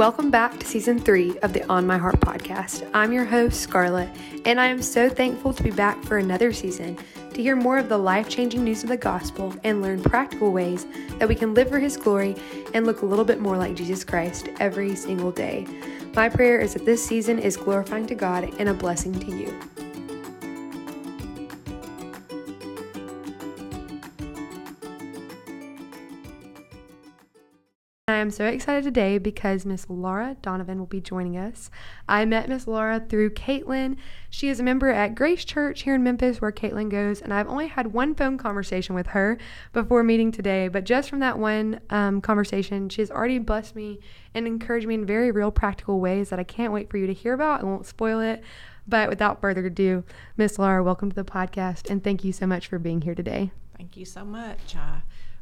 Welcome back to season three of the On My Heart podcast. I'm your host, Scarlett, and I am so thankful to be back for another season to hear more of the life changing news of the gospel and learn practical ways that we can live for His glory and look a little bit more like Jesus Christ every single day. My prayer is that this season is glorifying to God and a blessing to you. Am so excited today because Miss Laura Donovan will be joining us. I met Miss Laura through Caitlin. She is a member at Grace Church here in Memphis, where Caitlin goes, and I've only had one phone conversation with her before meeting today. But just from that one um, conversation, she has already blessed me and encouraged me in very real, practical ways that I can't wait for you to hear about. I won't spoil it. But without further ado, Miss Laura, welcome to the podcast, and thank you so much for being here today. Thank you so much.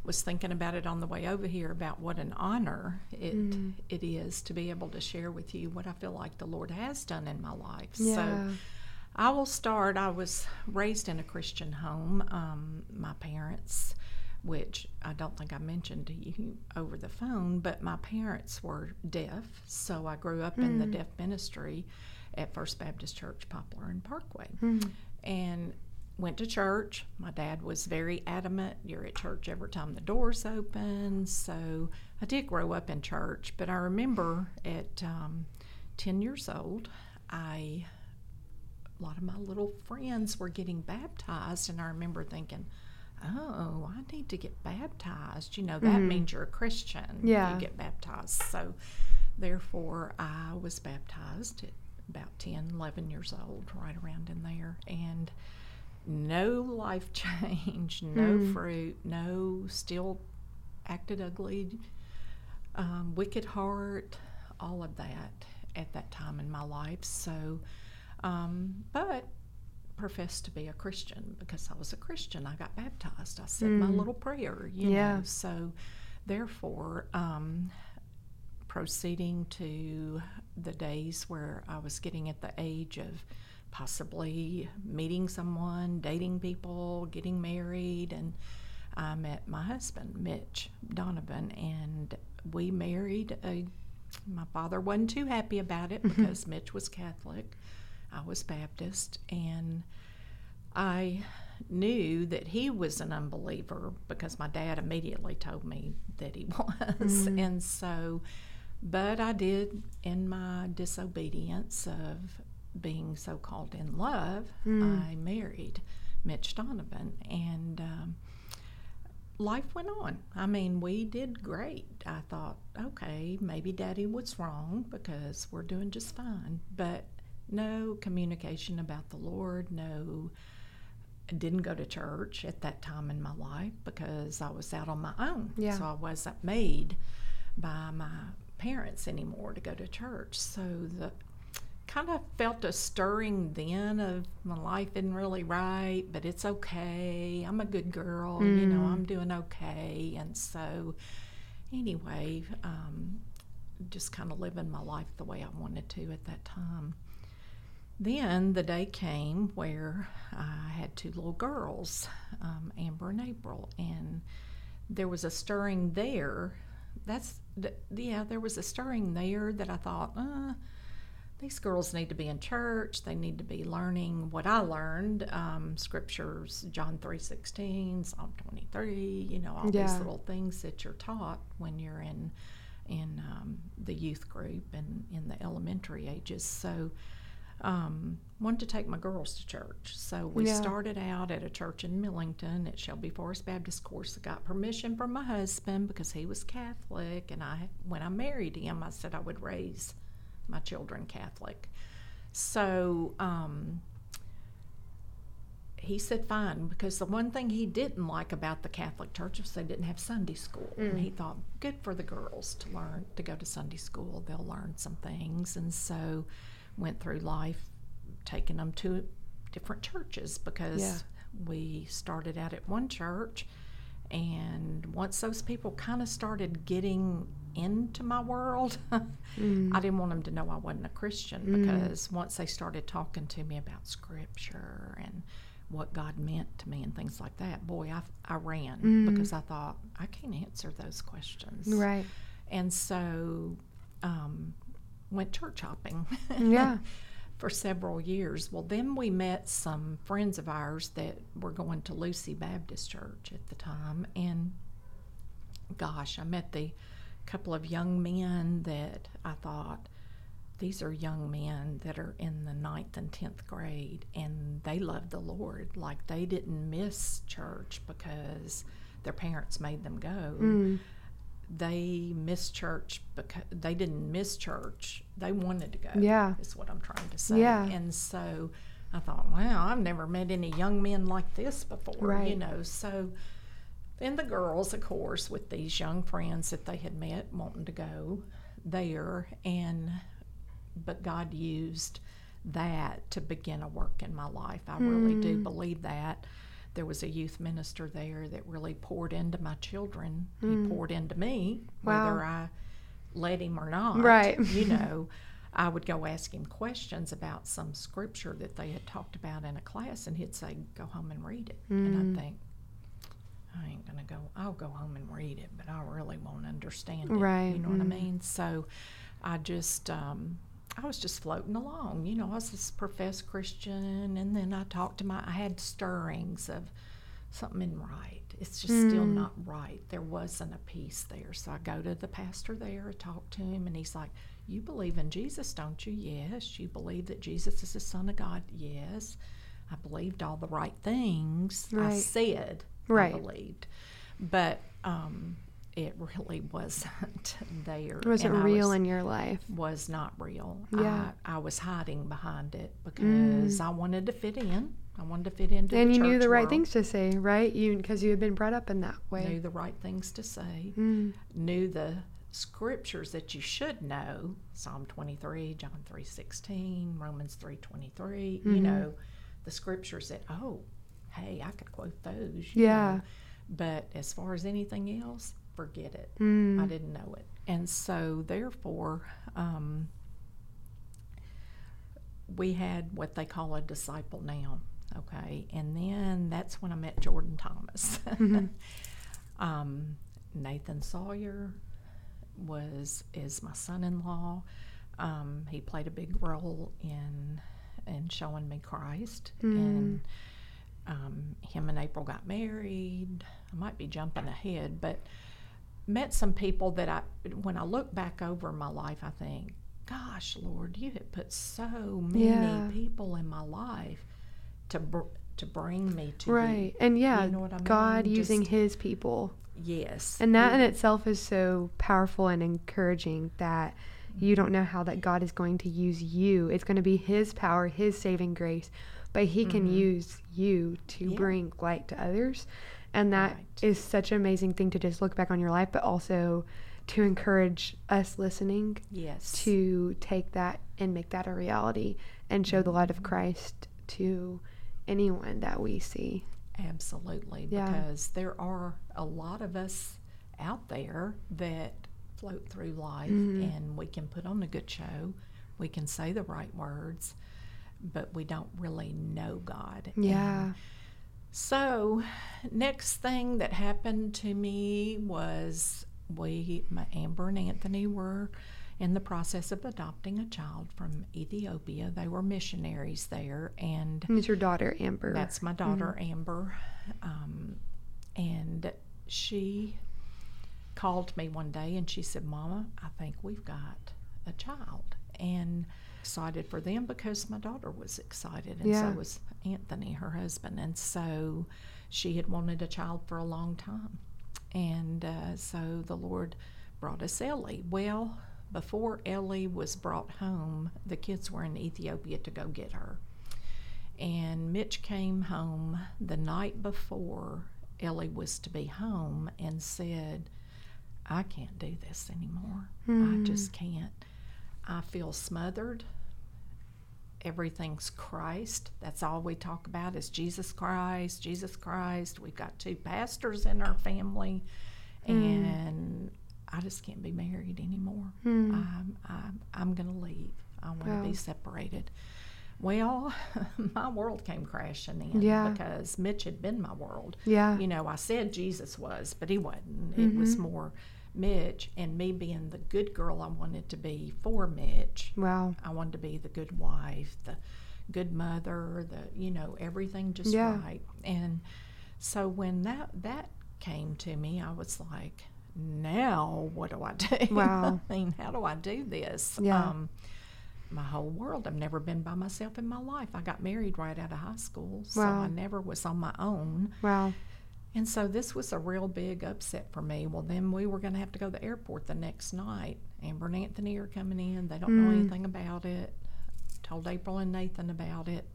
Was thinking about it on the way over here about what an honor it mm. it is to be able to share with you what I feel like the Lord has done in my life. Yeah. So I will start. I was raised in a Christian home. Um, my parents, which I don't think I mentioned to you over the phone, but my parents were deaf, so I grew up mm. in the mm. deaf ministry at First Baptist Church, Poplar and Parkway. Mm. And went to church. My dad was very adamant you're at church every time the doors open. So I did grow up in church, but I remember at um, 10 years old, I a lot of my little friends were getting baptized, and I remember thinking, "Oh, I need to get baptized." You know, that mm-hmm. means you're a Christian. Yeah, you get baptized. So, therefore, I was baptized at about 10, 11 years old, right around in there, and no life change, no mm. fruit, no still acted ugly, um, wicked heart, all of that at that time in my life. So, um, but professed to be a Christian because I was a Christian. I got baptized. I said mm. my little prayer, you yeah. know. So, therefore, um, proceeding to the days where I was getting at the age of possibly meeting someone, dating people, getting married, and I met my husband, Mitch Donovan, and we married. A, my father wasn't too happy about it mm-hmm. because Mitch was Catholic, I was Baptist, and I knew that he was an unbeliever because my dad immediately told me that he was, mm. and so. But I did, in my disobedience of being so called in love, mm. I married Mitch Donovan. And um, life went on. I mean, we did great. I thought, okay, maybe daddy was wrong because we're doing just fine. But no communication about the Lord, no. I didn't go to church at that time in my life because I was out on my own. Yeah. So I wasn't made by my parents anymore to go to church. So the kind of felt a stirring then of my life isn't really right, but it's okay. I'm a good girl, mm. you know, I'm mm. doing okay. And so, anyway, um, just kind of living my life the way I wanted to at that time. Then the day came where I had two little girls, um, Amber and April, and there was a stirring there. That's, yeah, there was a stirring there that I thought, uh, these girls need to be in church. They need to be learning what I learned, um, scriptures, John three sixteen, Psalm twenty three. You know all yeah. these little things that you're taught when you're in in um, the youth group and in the elementary ages. So, um, wanted to take my girls to church. So we yeah. started out at a church in Millington at Shelby Forest Baptist. Course, I got permission from my husband because he was Catholic, and I when I married him, I said I would raise my children Catholic. So um, he said fine because the one thing he didn't like about the Catholic Church was they didn't have Sunday school, mm. and he thought good for the girls to learn to go to Sunday school. They'll learn some things, and so went through life taking them to different churches because yeah. we started out at one church and once those people kind of started getting into my world, mm. I didn't want them to know I wasn't a Christian mm. because once they started talking to me about scripture and what God meant to me and things like that, boy, I, I ran mm. because I thought, I can't answer those questions. Right. And so um, went church hopping. Yeah. for several years. Well, then we met some friends of ours that were going to Lucy Baptist Church at the time, and gosh, I met the couple of young men that I thought these are young men that are in the ninth and tenth grade, and they love the Lord. Like they didn't miss church because their parents made them go. Mm. They missed church because they didn't miss church. They wanted to go. Yeah. is what I'm trying to say. Yeah. And so I thought, wow, I've never met any young men like this before. Right. You know, so then the girls, of course, with these young friends that they had met wanting to go there and but God used that to begin a work in my life. I really Hmm. do believe that. There was a youth minister there that really poured into my children. He poured into me, Hmm. Wow. whether I let him or not. Right. You know, I would go ask him questions about some scripture that they had talked about in a class, and he'd say, Go home and read it. And Hmm. I'd think, I ain't gonna go. I'll go home and read it, but I really won't understand it. Right, You know what I mm. mean? So, I just, um, I was just floating along. You know, I was this professed Christian, and then I talked to my. I had stirrings of something in right. It's just still Mm. not right. There wasn't a peace there. So I go to the pastor there, I talk to him, and he's like, "You believe in Jesus, don't you? Yes. You believe that Jesus is the Son of God? Yes. I believed all the right things. I said Right. I believed, but um, it really wasn't there. It wasn't and real was- in your life. was not real. Yeah. I, I was hiding behind it because I wanted to fit in. I wanted to fit into Mm. And you knew the right world. things to say, right? You because you had been brought up in that way. Knew the right things to say. Mm. Knew the scriptures that you should know. Psalm 23, John 3.16, Romans 3.23. Mm-hmm. You know, the scriptures that, oh, hey, I could quote those. Yeah. know. But as far as anything else, forget it. Mm. I didn't know it. And so, therefore, um, we had what they call a disciple now. Okay. And then that's when I met Jordan Thomas. um, Nathan Sawyer was is my son-in-law. Um, he played a big role in in showing me Christ. And um, him and April got married. I might be jumping ahead, but met some people that I, when I look back over my life, I think, gosh, Lord, you have put so many Yeah. people in my life to br- to bring me to Right. And yeah, know what I God mean? using Just- his people. Yes, And that in itself is so powerful and encouraging that you don't know how that God is going to use you. It's going to be his power, his saving grace, but he can use you to Mm-hmm. Yeah. bring light to others. And that is Right. such an amazing thing to just look back on your life, but also to encourage us listening yes, to take that and make that a reality and show the Mm-hmm. light of Christ to anyone that we see. Absolutely, Yeah. because there are a lot of us out there that float through life Mm-hmm. and we can put on a good show, we can say the right words, but we don't really know God. And Yeah. so, next thing that happened to me was we, my Amber and Anthony, were in the process of adopting a child from Ethiopia. They were missionaries there, and And it's your daughter, Amber. that's my daughter Amber, um, and she called me one day and she said, "Mama, I think we've got a child." And excited for them because my daughter was excited, and Yeah. so was Anthony, her husband, and so she had wanted a child for a long time, and uh, so the Lord brought us Ellie. Well, before Ellie was brought home, the kids were in Ethiopia to go get her. And Mitch came home the night before Ellie was to be home and said, I can't do this anymore. I just can't. I feel smothered. Everything's Christ. That's all we talk about is Jesus Christ, Jesus Christ. We've got two pastors in our family, and I just can't be married anymore. I'm, I'm, I'm going to leave. I want to Wow. be separated. Well, my world came crashing in Yeah. because Mitch had been my world. Yeah. You know, I said Jesus was, but he wasn't. It was Mm-hmm. more Mitch and me being the good girl I wanted to be for Mitch. Wow. I wanted to be the good wife, the good mother, the you know, everything just Yeah. right. And so when that that came to me, I was like, now what do I do? Wow. I mean, how do I do this? Yeah. Um, my whole world. I've never been by myself in my life. I got married right out of high school, so Wow. I never was on my own. Wow. And so this was a real big upset for me. Well, then we were going to have to go to the airport the next night. Amber and Anthony are coming in. They don't know Mm. anything about it. Told April and Nathan about it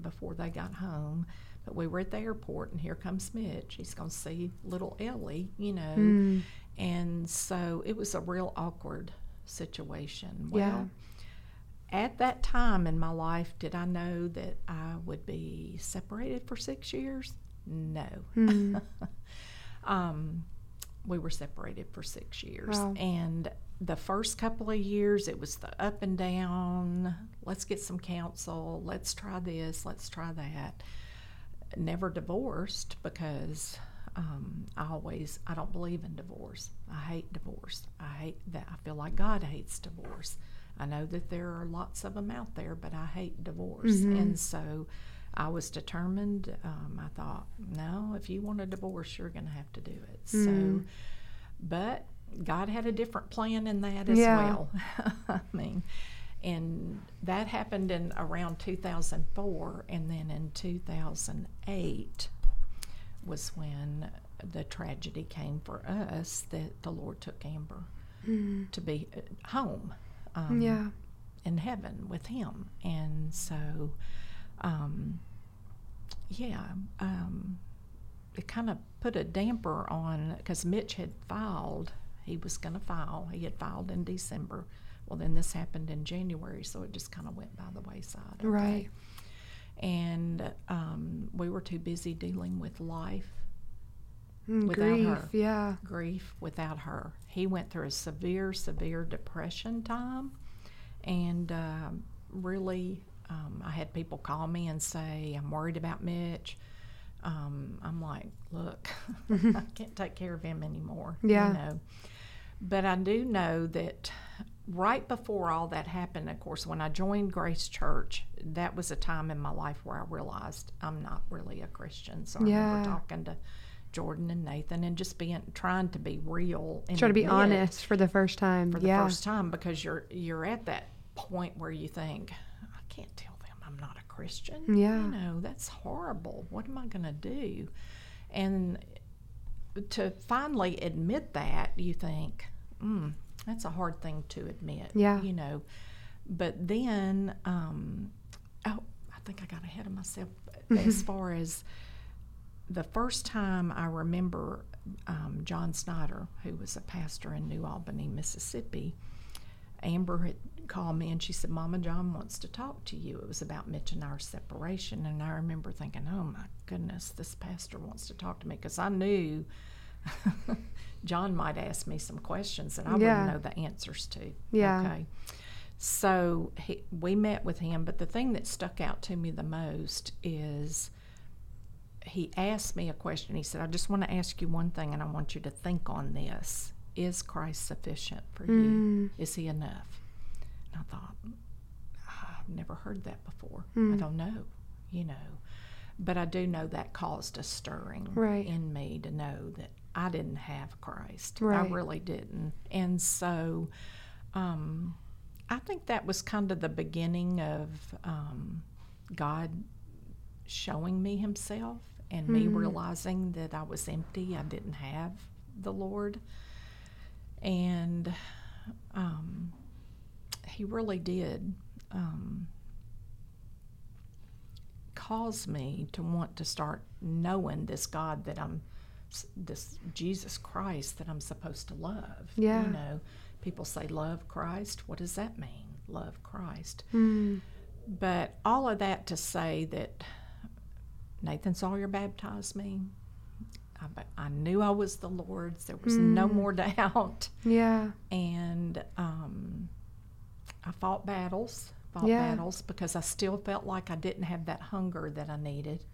before they got home. But we were at the airport, and here comes Mitch. He's going to see little Ellie, you know. Mm. And so it was a real awkward situation. Yeah. Well, at that time in my life, did I know that I would be separated for six years? No. Mm. um, we were separated for six years. Wow. And the first couple of years, it was the up and down. Let's get some counsel. Let's try this. Let's try that. Never divorced because um, I always, I don't believe in divorce. I hate divorce. I hate that. I feel like God hates divorce. I know that there are lots of them out there, but I hate divorce. Mhm. And so I was determined. Um, I thought, no, if you want a divorce, you're going to have to do it. So, Mm. but God had a different plan in that as Yeah. well. I mean, and that happened in around 2004, and then in 2008 was when the tragedy came for us that the Lord took Amber Mm. to be uh, home. Um, Yeah. in heaven with him. And so, um, yeah, um, it kind of put a damper on because Mitch had filed. He was going to file. He had filed in December. Well, then this happened in January, so it just kind of went by the wayside. okay? Right. And um, we were too busy dealing with life Mm, Without grief. her. Yeah. grief without her. He went through a severe, severe depression time, and um really, um, I had people call me and say, "I'm worried about Mitch." Um, I'm like, "Look, I can't take care of him anymore." Yeah. You know, but I do know that right before all that happened, of course, when I joined Grace Church, that was a time in my life where I realized I'm not really a Christian. So I Yeah. remember talking to Jordan and Nathan and just being trying to be real and Try to be honest for the first time. for the yeah. first time because you're you're at that point where you think can't tell them I'm not a Christian. Yeah. You know, that's horrible. What am I going to do? And to finally admit that, you think, mm, that's a hard thing to admit. Yeah. You know, but then, um, oh, I think I got ahead of myself as far as the first time I remember um, John Snyder, who was a pastor in New Albany, Mississippi, Amber had called me and she said, Mama John wants to talk to you. It was about Mitch and our separation. And I remember thinking, oh my goodness, this pastor wants to talk to me because I knew John might ask me some questions that I Yeah. wouldn't know the answers to. Yeah. Okay. So he, we met with him, but the thing that stuck out to me the most is he asked me a question. He said, I just want to ask you one thing and I want you to think on this. Is Christ sufficient for you? Mm. Is he enough? And I thought, I've never heard that before. I Mm. don't know, you know. But I do know that caused a stirring Right. in me to know that I didn't have Christ. Right. I really didn't. And so um, I think that was kind of the beginning of um, God showing me Himself and me Mhm. realizing that I was empty. I didn't have the Lord. And um, He really did um, cause me to want to start knowing this God that I'm, this Jesus Christ that I'm supposed to love. Yeah. You know, people say love Christ. What does that mean? Love Christ. Mm. But all of that to say that Nathan Sawyer baptized me. I, I knew I was the Lord's. There was no Mm. more doubt. Yeah. And um, I fought battles, fought Yeah. battles because I still felt like I didn't have that hunger that I needed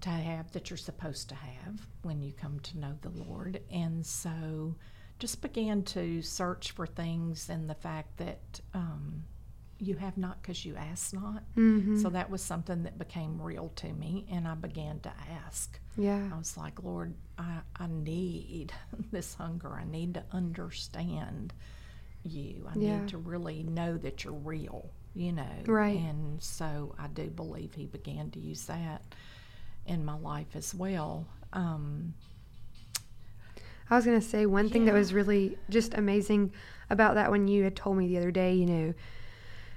to have that you're supposed to have when you come to know the Lord. And so just began to search for things and the fact that um, you have not because you ask not. Mm-hmm. So that was something that became real to me, and I began to ask. Yeah. I was like, Lord, I, I need this hunger. I need to understand you. I Yeah. need to really know that you're real, you know. Right. And so I do believe He began to use that in my life as well. Um, I was going to say one thing that was really just amazing about that when you had told me the other day, you know,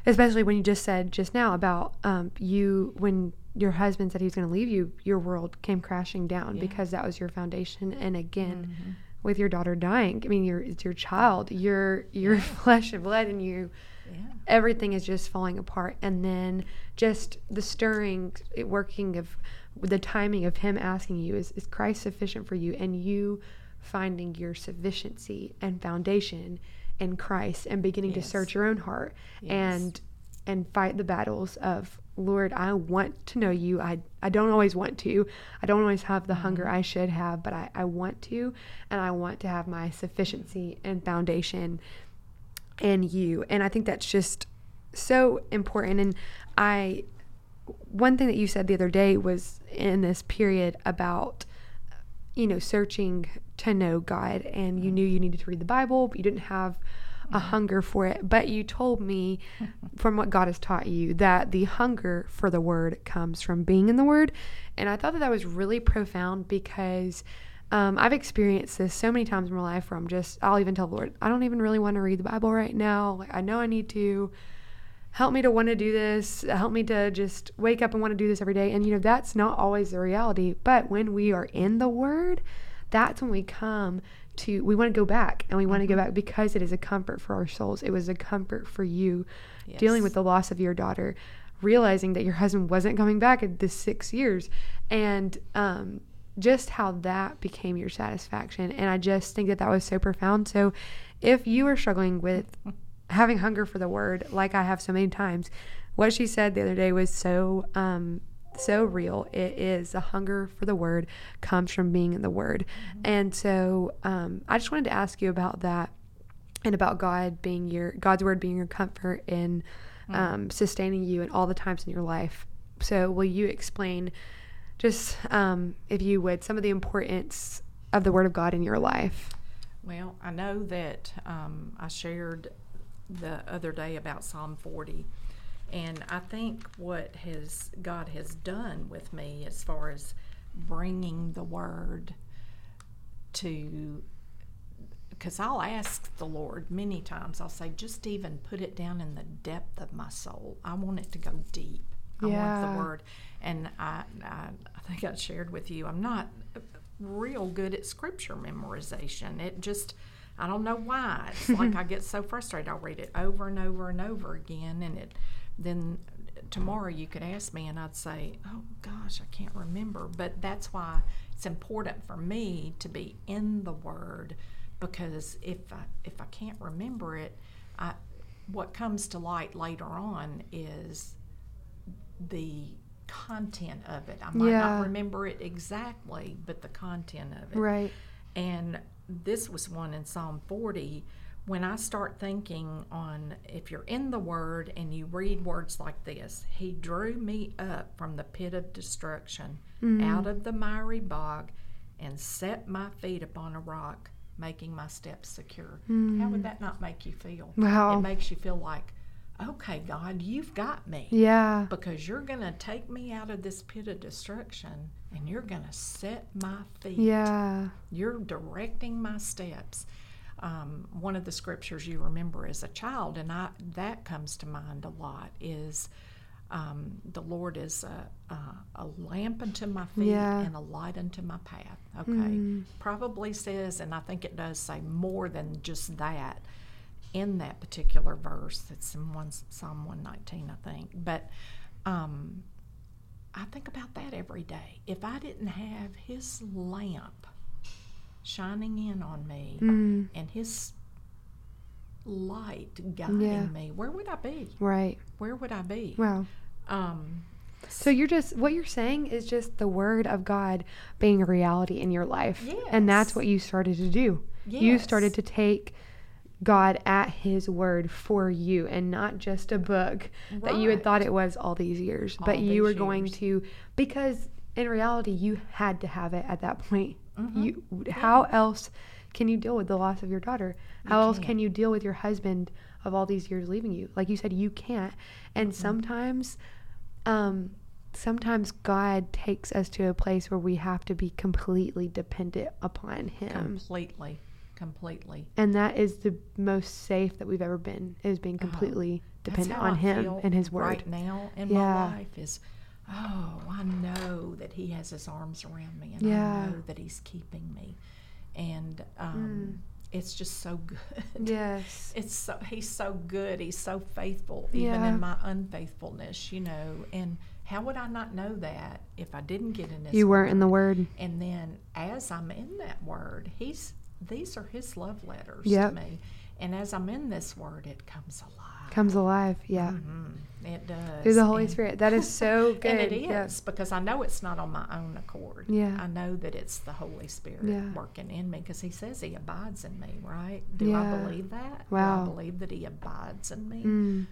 especially when you just said just now about um, you, when your husband said he was going to leave you, your world came crashing down Yeah. because that was your foundation. And again, mhm. with your daughter dying, I mean, your it's your child, your your flesh and blood, and you Yeah. everything is just falling apart and then just the stirring it working of the timing of him asking you is, is christ sufficient for you and you finding your sufficiency and foundation in christ and beginning to search your own heart Yes. and and fight the battles of lord i want to know you. I i don't always want to. I don't always have the hunger Mm-hmm. i should have but i i want to and i want to have my sufficiency and foundation in you. And i think that's just so important. And i one thing that you said the other day was in this period about you know searching to know god and you knew you needed to read the bible but you didn't have a hunger for it but you told me from what god has taught you that the hunger for the word comes from being in the word and i thought that that was really profound because um, I've experienced this so many times in my life where I'm just, I'll even tell the Lord, I don't even really want to read the Bible right now. Like, I know I need to. Help me to want to do this. Help me to just wake up and want to do this every day. And, you know, that's not always the reality. But when we are in the Word, that's when we come to, we want to go back and we want to go back because it is a comfort for our souls. It was a comfort for you dealing with the loss of your daughter, realizing that your husband wasn't coming back in this six years. And, um, just how that became your satisfaction. And I just think that that was so profound. So if you are struggling with having hunger for the word, like I have so many times, what she said the other day was so, um, so real. It is the hunger for the word comes from being in the word. And so um, I just wanted to ask you about that and about God being your, God's word being your comfort in um, sustaining you in all the times in your life. So will you explain? just um, if you would some of the importance of the word of god in your life Well, I know that um, I shared the other day about Psalm 40, and I think what has God has done with me as far as bringing the word to because I'll ask the Lord many times. I'll say, just even put it down in the depth of my soul. I want it to go deep. I want the word, and I, I, I think I shared with you. I'm not real good at scripture memorization. It just, I don't know why. It's like I get so frustrated. I'll read it over and over and over again, and it then tomorrow you could ask me, and I'd say, oh gosh, I can't remember. But that's why it's important for me to be in the Word because if I if I can't remember it, I what comes to light later on is the content of it. I might Yeah. not remember it exactly, but the content of it. right And this was one in Psalm 40. When I start thinking on if you're in the Word and you read words like this, He drew me up from the pit of destruction, mm-hmm. out of the miry bog, and set my feet upon a rock, making my steps secure. How would mm. that not make you feel? Wow. It makes you feel like, okay, God, you've got me yeah because you're going to take me out of this pit of destruction and you're going to set my feet. yeah You're directing my steps. Um, one of the scriptures you remember as a child, and I, that comes to mind a lot, is um, the Lord is a, a, a lamp unto my feet Yeah. and a light unto my path. Okay. Probably says, and I think it does say more than just that in that particular verse. It's in one, Psalm 119, I think. But um, I think about that every day. If I didn't have His lamp shining in on me mm, and His light guiding Yeah. me, where would I be? right Where would I be? wow Um, so you're just what you're saying is just the word of god being a reality in your life and that's what you started to do You started to take God at His word for you and not just a book that you had thought it was all these years, but All you were these going years. to, because in reality, you had to have it at that point. Mhm. You, how else can you deal with the loss of your daughter? How else can't. can you deal with your husband of all these years leaving you? Like you said, you can't. And Mm-hmm. sometimes, um, sometimes God takes us to a place where we have to be completely dependent upon Him. completely, completely. And that is the most safe that we've ever been, is being Uh-huh. completely dependent on I Him and His Word. Right now in Yeah. my life is, oh, I know that He has His arms around me, and Yeah. I know that He's keeping me, and um, it's just so good. Yes. It's so He's so good. He's so faithful, even Yeah. in my unfaithfulness, you know. And how would I not know that if I didn't get in His You weren't in the Word? Word. And then as I'm in that word, he's these are his love letters Yep. to me. And as I'm in this word, it comes alive. Comes alive. Yeah. Mhm. It does. Through the Holy And- Spirit. That is so good. And it is Yeah. because I know it's not on my own accord. Yeah. I know that it's the Holy Spirit Yeah. working in me because He says He abides in me, right? Do Yeah. I believe that? Wow. Do I believe that He abides in me? Mm.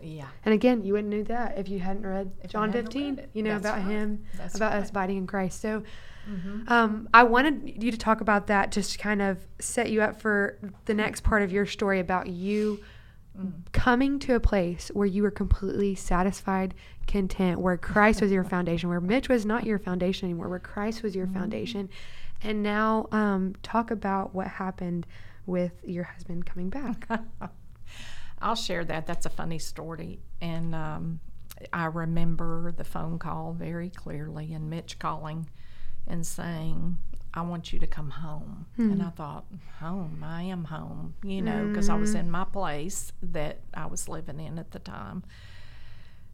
Yeah. And again, you wouldn't know that if you hadn't read If John hadn't 15, read it. you know, about right. Him, That's about us abiding in Christ. So Mhm. um, I wanted you to talk about that just to kind of set you up for the next part of your story about you Mm. coming to a place where you were completely satisfied, content, where Christ was your foundation, where Mitch was not your foundation anymore, where Christ was your Mm-hmm. foundation. And now um, talk about what happened with your husband coming back. I'll share that. That's a funny story. And um, I remember the phone call very clearly and Mitch calling and saying, I want you to come home. And I hmm. thought, home? I am home, you know, because I was hmm. in my place that I was living in at the time.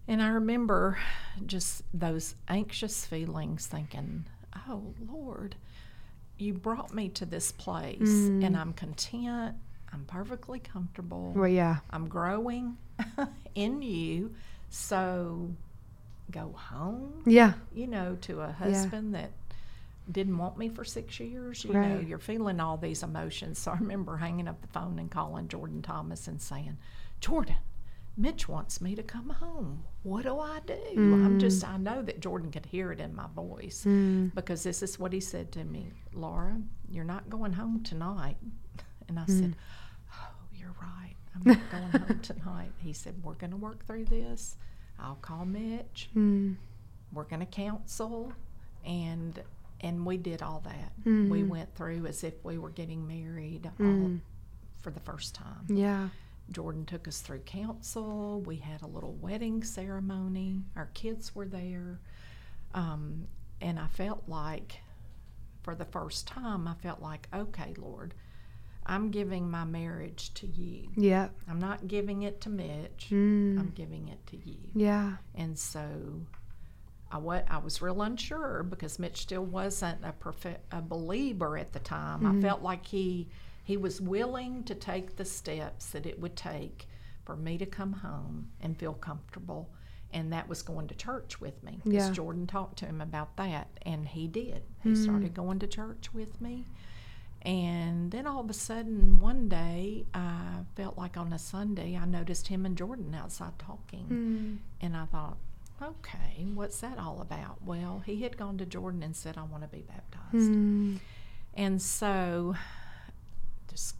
And I remember just those anxious feelings thinking, oh, Lord, you brought me to this place and hmm. I'm content. I'm perfectly comfortable. well, yeah. I'm growing in you. So go home, Yeah. you know, to a husband that didn't want me for six years. You know, you're feeling all these emotions. So I remember hanging up the phone and calling Jordan Thomas and saying, Jordan, Mitch wants me to come home. What do I do? I'm just, I know that Jordan could hear it in my voice Mm. because this is what he said to me Laura, you're not going home tonight. And I said, Oh, you're right. I'm not going home tonight. He said, We're going to work through this. I'll call Mitch. Mm. We're going to counsel. And and we did all that. Mm-hmm. We went through as if we were getting married all, Mm. for the first time. Yeah. Jordan took us through counsel. We had a little wedding ceremony. Our kids were there. Um, and I felt like, for the first time, I felt like, okay, Lord, I'm giving my marriage to you. Yeah. I'm not giving it to Mitch. Mm. I'm giving it to you. Yeah. And so I, was real unsure because Mitch still wasn't a, profe- a believer at the time. I felt like he he was willing to take the steps that it would take for me to come home and feel comfortable. And that was going to church with me. Because Yeah. Jordan talked to him about that, and he did. He started going to church with me. And then all of a sudden, one day, I felt like on a Sunday, I noticed him and Jordan outside talking. Mm. And I thought, okay, what's that all about? Well, he had gone to Jordan and said, I want to be baptized. Mm. And so just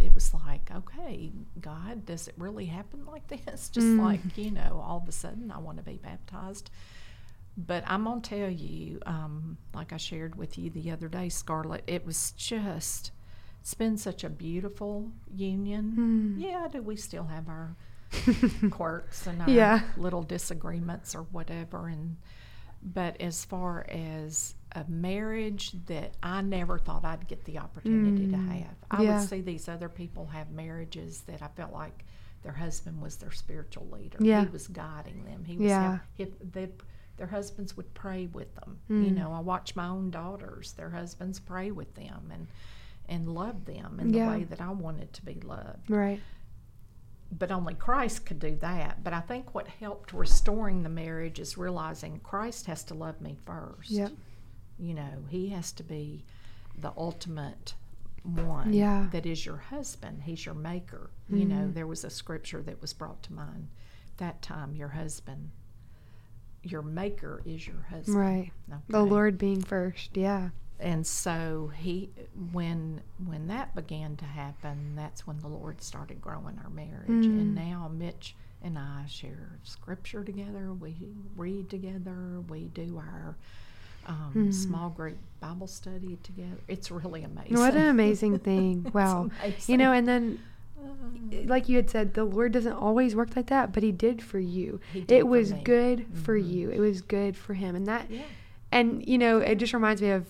it was like, okay, God, does it really happen like this? Just Mm. like, you know, all of a sudden I want to be baptized. But I'm going to tell you, um, like I shared with you the other day, Scarlett, it was just, it's been such a beautiful union. Mm. Yeah, do we still have our quirks and our Yeah. little disagreements or whatever and but as far as a marriage that I never thought I'd get the opportunity to Mm, have. I yeah. would see these other people have marriages that I felt like their husband was their spiritual leader. Yeah. He was guiding them. He was Yeah. if they, their husbands would pray with them. You Mm. know, I watch my own daughters, their husbands pray with them and and love them in Yeah. the way that I wanted to be loved Right. But only Christ could do that. But I think what helped restoring the marriage is realizing Christ has to love me first. Yep. You know, He has to be the ultimate one Yeah. that is your husband. He's your maker. You know, Mm-hmm. there was a scripture that was brought to mind. That time, your husband, your maker is your husband. Right. The Lord being first. Yeah. And so he, when when that began to happen, that's when the Lord started growing our marriage. Mm. And now Mitch and I share scripture together. We read together. We do our um, Mm. small group Bible study together. It's really amazing. What an amazing thing. Wow. You know, and then Uh, like you had said, the Lord doesn't always work like that, but He did for you. Did It for was me. good for Mhm. you. It was good for Him, and that, yeah. and you know, it just reminds me of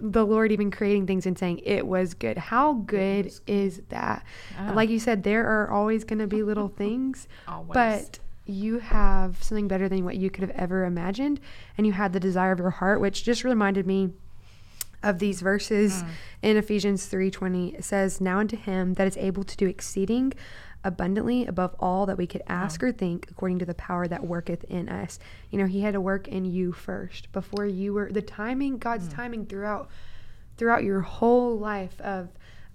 the Lord even creating things and saying it was good. How good was good. is that? And Ah, like you said, there are always going to be little things, always. but you have something better than what you could have ever imagined, and you had the desire of your heart, which just reminded me of these verses Mm. in Ephesians 3:20 it says now unto him that is able to do exceeding abundantly above all that we could ask or think according to the power that worketh in us. You know, he had to work in you first before you were the timing God's Mm. timing throughout throughout your whole life of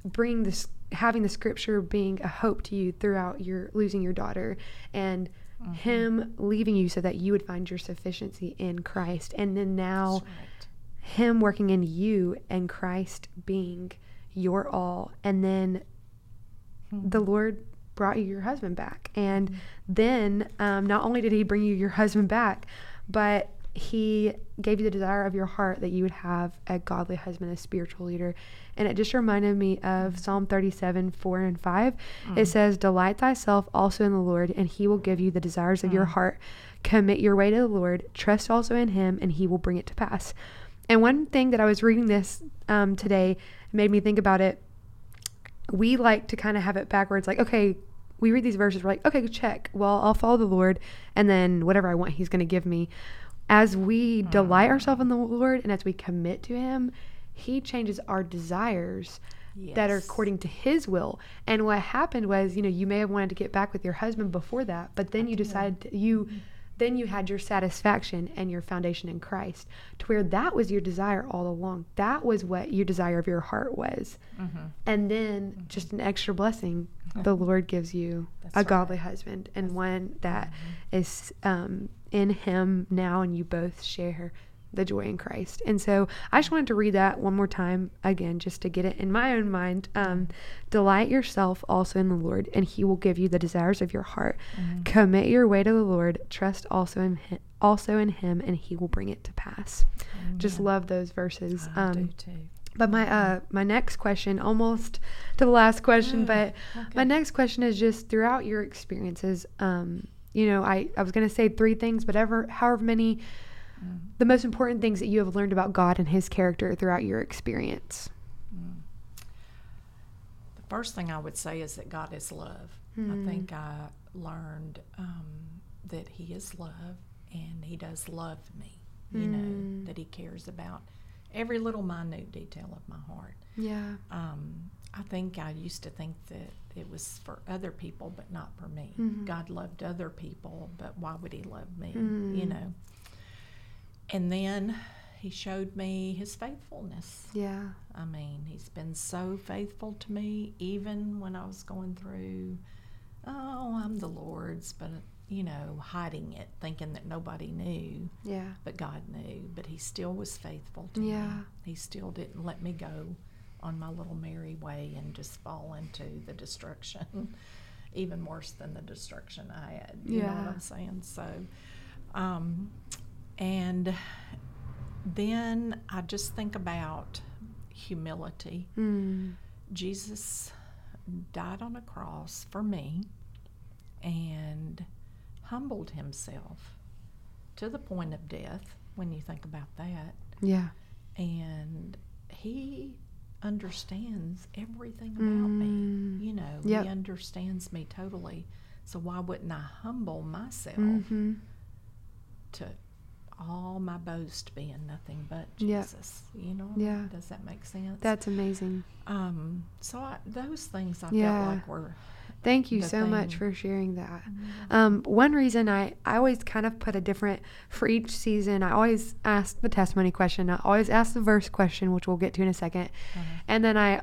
bringing this having the scripture being a hope to you throughout your losing your daughter and Mhm. him leaving you so that you would find your sufficiency in Christ and then now right. him working in you and Christ being your all. And then the Lord brought you your husband back. And then um, not only did he bring you your husband back, but he gave you the desire of your heart that you would have a godly husband, a spiritual leader. And it just reminded me of Psalm 37, 4 and 5. It says, Delight thyself also in the Lord, and he will give you the desires of your Mm. heart. Commit your way to the Lord, trust also in him, and he will bring it to pass. And one thing that I was reading this um, today made me think about it. We like to kind of have it backwards, like, okay, we read these verses, we're like, okay, check. Well, I'll follow the Lord, and then whatever I want, He's going to give me. As we mm. delight ourselves in the Lord and as we commit to Him, He changes our desires that are according to His will. And what happened was, you know, you may have wanted to get back with your husband before that, but then I you decided to, you mm-hmm. Then you had your satisfaction and your foundation in Christ to where that was your desire all along. That was what your desire of your heart was. Mhm. And then just an extra blessing, the Lord gives you That's a right. godly husband and one that is um, in Him now, and you both share the joy in Christ. And so I just wanted to read that one more time again, just to get it in my own mind. Um, Delight yourself also in the Lord, and He will give you the desires of your heart. Mhm. Commit your way to the Lord. Trust also in Him, also in Him, and He will bring it to pass. Just love those verses. I Um, do too. but my uh my next question, almost to the last question, Oh, but my next question is just throughout your experiences, um, you know, I, I was gonna say three things, but ever however many Mm, the most important things that you have learned about God and his character throughout your experience. mm. The first thing I would say is that God is love. Hmm. I think I learned um, that He is love and He does love me. You Mm. know, that He cares about every little minute detail of my heart. Yeah. Um, I think I used to think that it was for other people, but not for me. Mhm. God loved other people, but why would He love me? Mm. You know. And then He showed me His faithfulness. Yeah. I mean, He's been so faithful to me, even when I was going through, oh, I'm the Lord's, but you know, hiding it, thinking that nobody knew Yeah. but God knew. But He still was faithful to me. Yeah. He still didn't let me go on my little merry way and just fall into the destruction, even worse than the destruction I had. You know what I'm saying? So, um, and then I just think about humility. Mm. Jesus died on a cross for me and humbled himself to the point of death when you think about that. Yeah. And he understands everything about me. Mm. You know, Yep. he understands me totally. So why wouldn't I humble myself Mm-hmm. to all my boast being nothing but Yep. Jesus? You know? Yeah. Does that make sense? That's amazing. Um, so I, those things I Yeah. felt like were Thank you so much for sharing that. Um, one reason I, I always kind of put a different for each season. I always ask the testimony question. I always ask the verse question, which we'll get to in a 2nd Uh-huh. and then I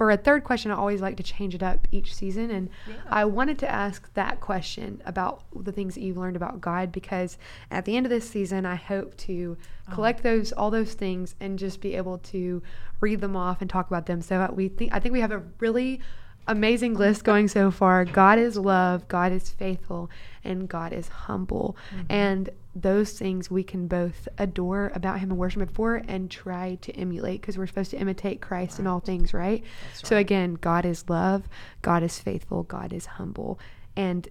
for a third question, I always like to change it up each season. And Yeah. I wanted to ask that question about the things that you've learned about God because at the end of this season, I hope to Uh-huh. collect those all those things and just be able to read them off and talk about them. So we think I think we have a really amazing list going so far. God is love, God is faithful, and God is humble. Mm-hmm. And those things we can both adore about him and worship him for and try to emulate because we're supposed to imitate Christ in all things, right? That's So again, God is love, God is faithful, God is humble. And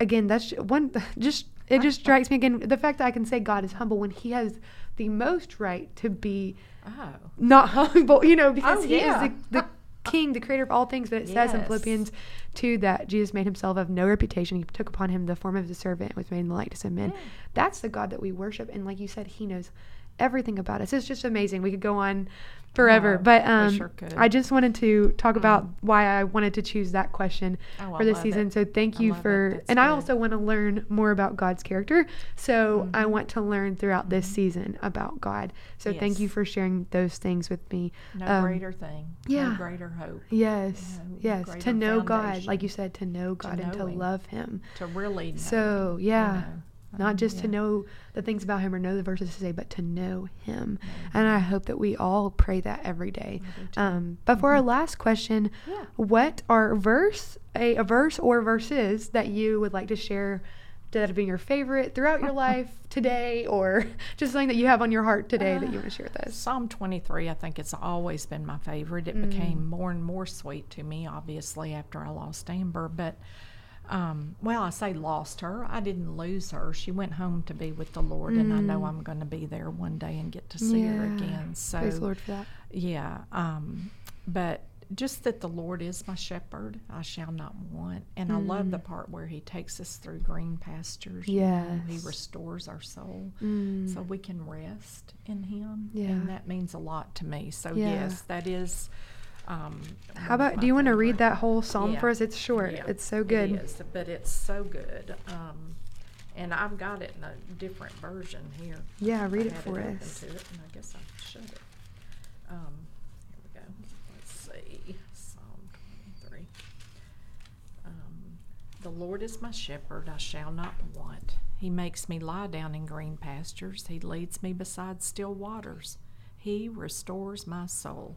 again, that's one just it just strikes me again the fact that I can say God is humble when he has the most right to be Oh. not humble, you know, because Oh, he yeah. is the, the king, the creator of all things. But it says in Philippians 2 that Jesus made himself of no reputation. He took upon him the form of a servant and was made in the likeness of men. Yeah. That's the God that we worship. And like you said, he knows everything about us. It's just amazing. We could go on forever. But um, sure. I just wanted to talk Mm. about why I wanted to choose that question Oh, for this season. it. So thank you for, and I also want to learn more about God's character. So I Mhm. want to learn throughout this Mhm. season about God. So thank you for sharing those things with me. No Um, greater thing. yeah. No greater hope. Yes, know, yes, to know God, like you said, to know God and to Him. love Him. To really know. So, Him, yeah, you know. Not just to know the things about Him or know the verses to say, but to know Him. And Mhm. I hope that we all pray that every day. I do too. Um, but for our Mhm. last question, Yeah. what are verse a, a verse or verses that you would like to share that have been your favorite throughout your life today, or just something that you have on your heart today that you want to share with us? Psalm 23, I think it's always been my favorite. It Mm. became more and more sweet to me, obviously, after I lost Amber. But, um, well, I say lost her. I didn't lose her. She went home to be with the Lord, and I know Mm. I'm going to be there one day and get to see her again. So, Praise the Lord for that. yeah. Um, but just that the Lord is my shepherd, I shall not want. And I love the Mm. part where He takes us through green pastures. you know, He restores our soul Mm. so we can rest in him Yeah. and that means a lot to me so Yeah. yes that is um, How about, do you want to read that whole psalm Yeah. for us? It's short. Yeah, It's so good. it is, but it's so good um, and i've got it in a different version here Yeah, read I it had for open us. to it, and i guess i should it um, here we go let's see psalm 23 um, the Lord is my shepherd, I shall not want. He makes me lie down in green pastures. He leads me beside still waters. He restores my soul.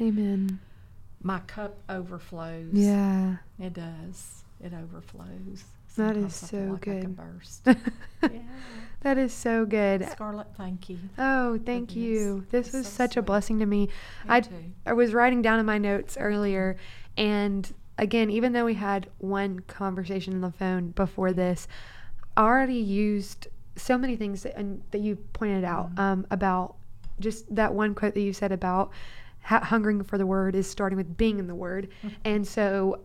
Amen. My cup overflows. Yeah. It does. It overflows. That is so like good. burst. yeah. That is so good. Scarlett, thank you. Oh, thank you. This It's was so such a blessing to me. Me I too. I was writing down in my notes earlier, and again, even though we had one conversation on the phone before this, I already used so many things that, and, that you pointed out Mhm. um, about just that one quote that you said about ha- hungering for the word is starting with being in the word, and so.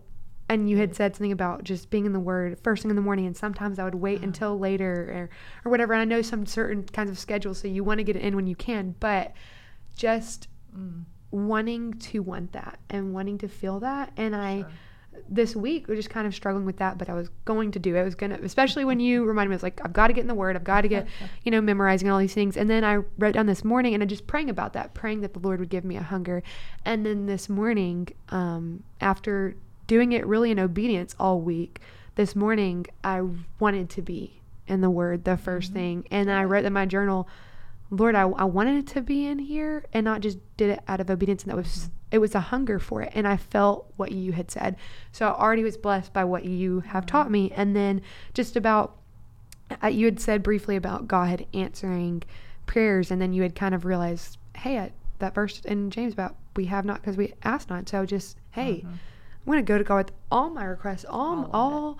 And you had said something about just being in the Word first thing in the morning, and sometimes I would wait Uh-huh. until later or, or whatever. And I know some certain kinds of schedules, so you want to get it in when you can, but just Mm, wanting to want that and wanting to feel that and i sure. This week was just kind of struggling with that but i was going to do it. I was gonna especially when you reminded me i was like i've got to get in the word. I've got to get you know memorizing all these things. And then i wrote down this morning and i just praying about that praying that the lord would give me a hunger. And then this morning um, after doing it really in obedience all week this morning i wanted to be in the word the 1st Mhm. thing. And i wrote in my journal Lord, I, I wanted it to be in here and not just did it out of obedience. And that was, it was a hunger for it. And I felt what you had said. So I already was blessed by what you have taught me. And then just about, uh, you had said briefly about God answering prayers. And then you had kind of realized, hey, I, that verse in James about we have not because we ask not. So just, hey, Mhm. I'm going to go to God with all my requests, all, All all,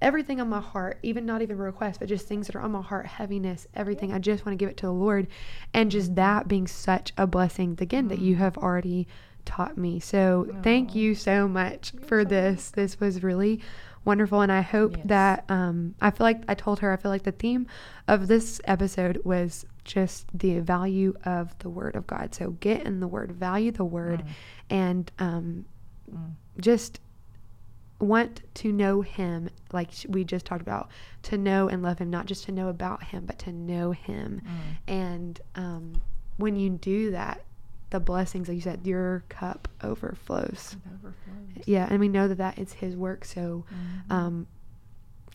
everything on my heart, even not even requests, but just things that are on my heart, heaviness, everything. I just want to give it to the Lord. And just that being such a blessing, again, that you Mhm. have already taught me. So thank you so much for this. This was really wonderful. And I hope yes. that um, I feel like I told her, I feel like the theme of this episode was just the value of the Word of God. So get in the Word, value the Word, mm. and um, mm. just want to know Him, like we just talked about, to know and love Him, not just to know about Him, but to know Him. Mm. And um, when you do that, the blessings, like you said, your cup overflows. overflows. Yeah, and we know that that is His work. So, mm-hmm. um,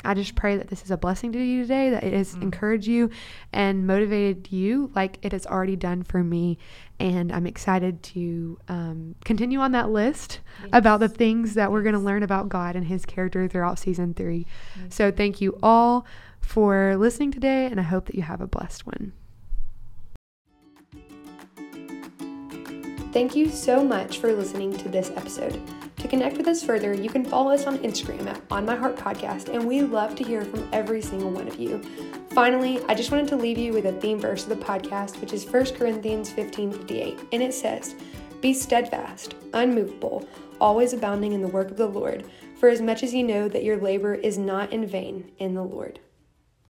I just pray that this is a blessing to you today, that it has mm-hmm. encouraged you and motivated you like it has already done for me. And I'm excited to um, continue on that list yes. about the things that we're going to learn about God and His character throughout season 3 mm-hmm. So, thank you all for listening today, and I hope that you have a blessed one. Thank you so much for listening to this episode. To connect with us further, you can follow us on Instagram at On My Heart Podcast, and we love to hear from every single one of you. Finally, I just wanted to leave you with a theme verse of the podcast, which is 1 Corinthians 15 58, and it says, Be steadfast, unmovable, always abounding in the work of the Lord, for as much as you know that your labor is not in vain in the Lord.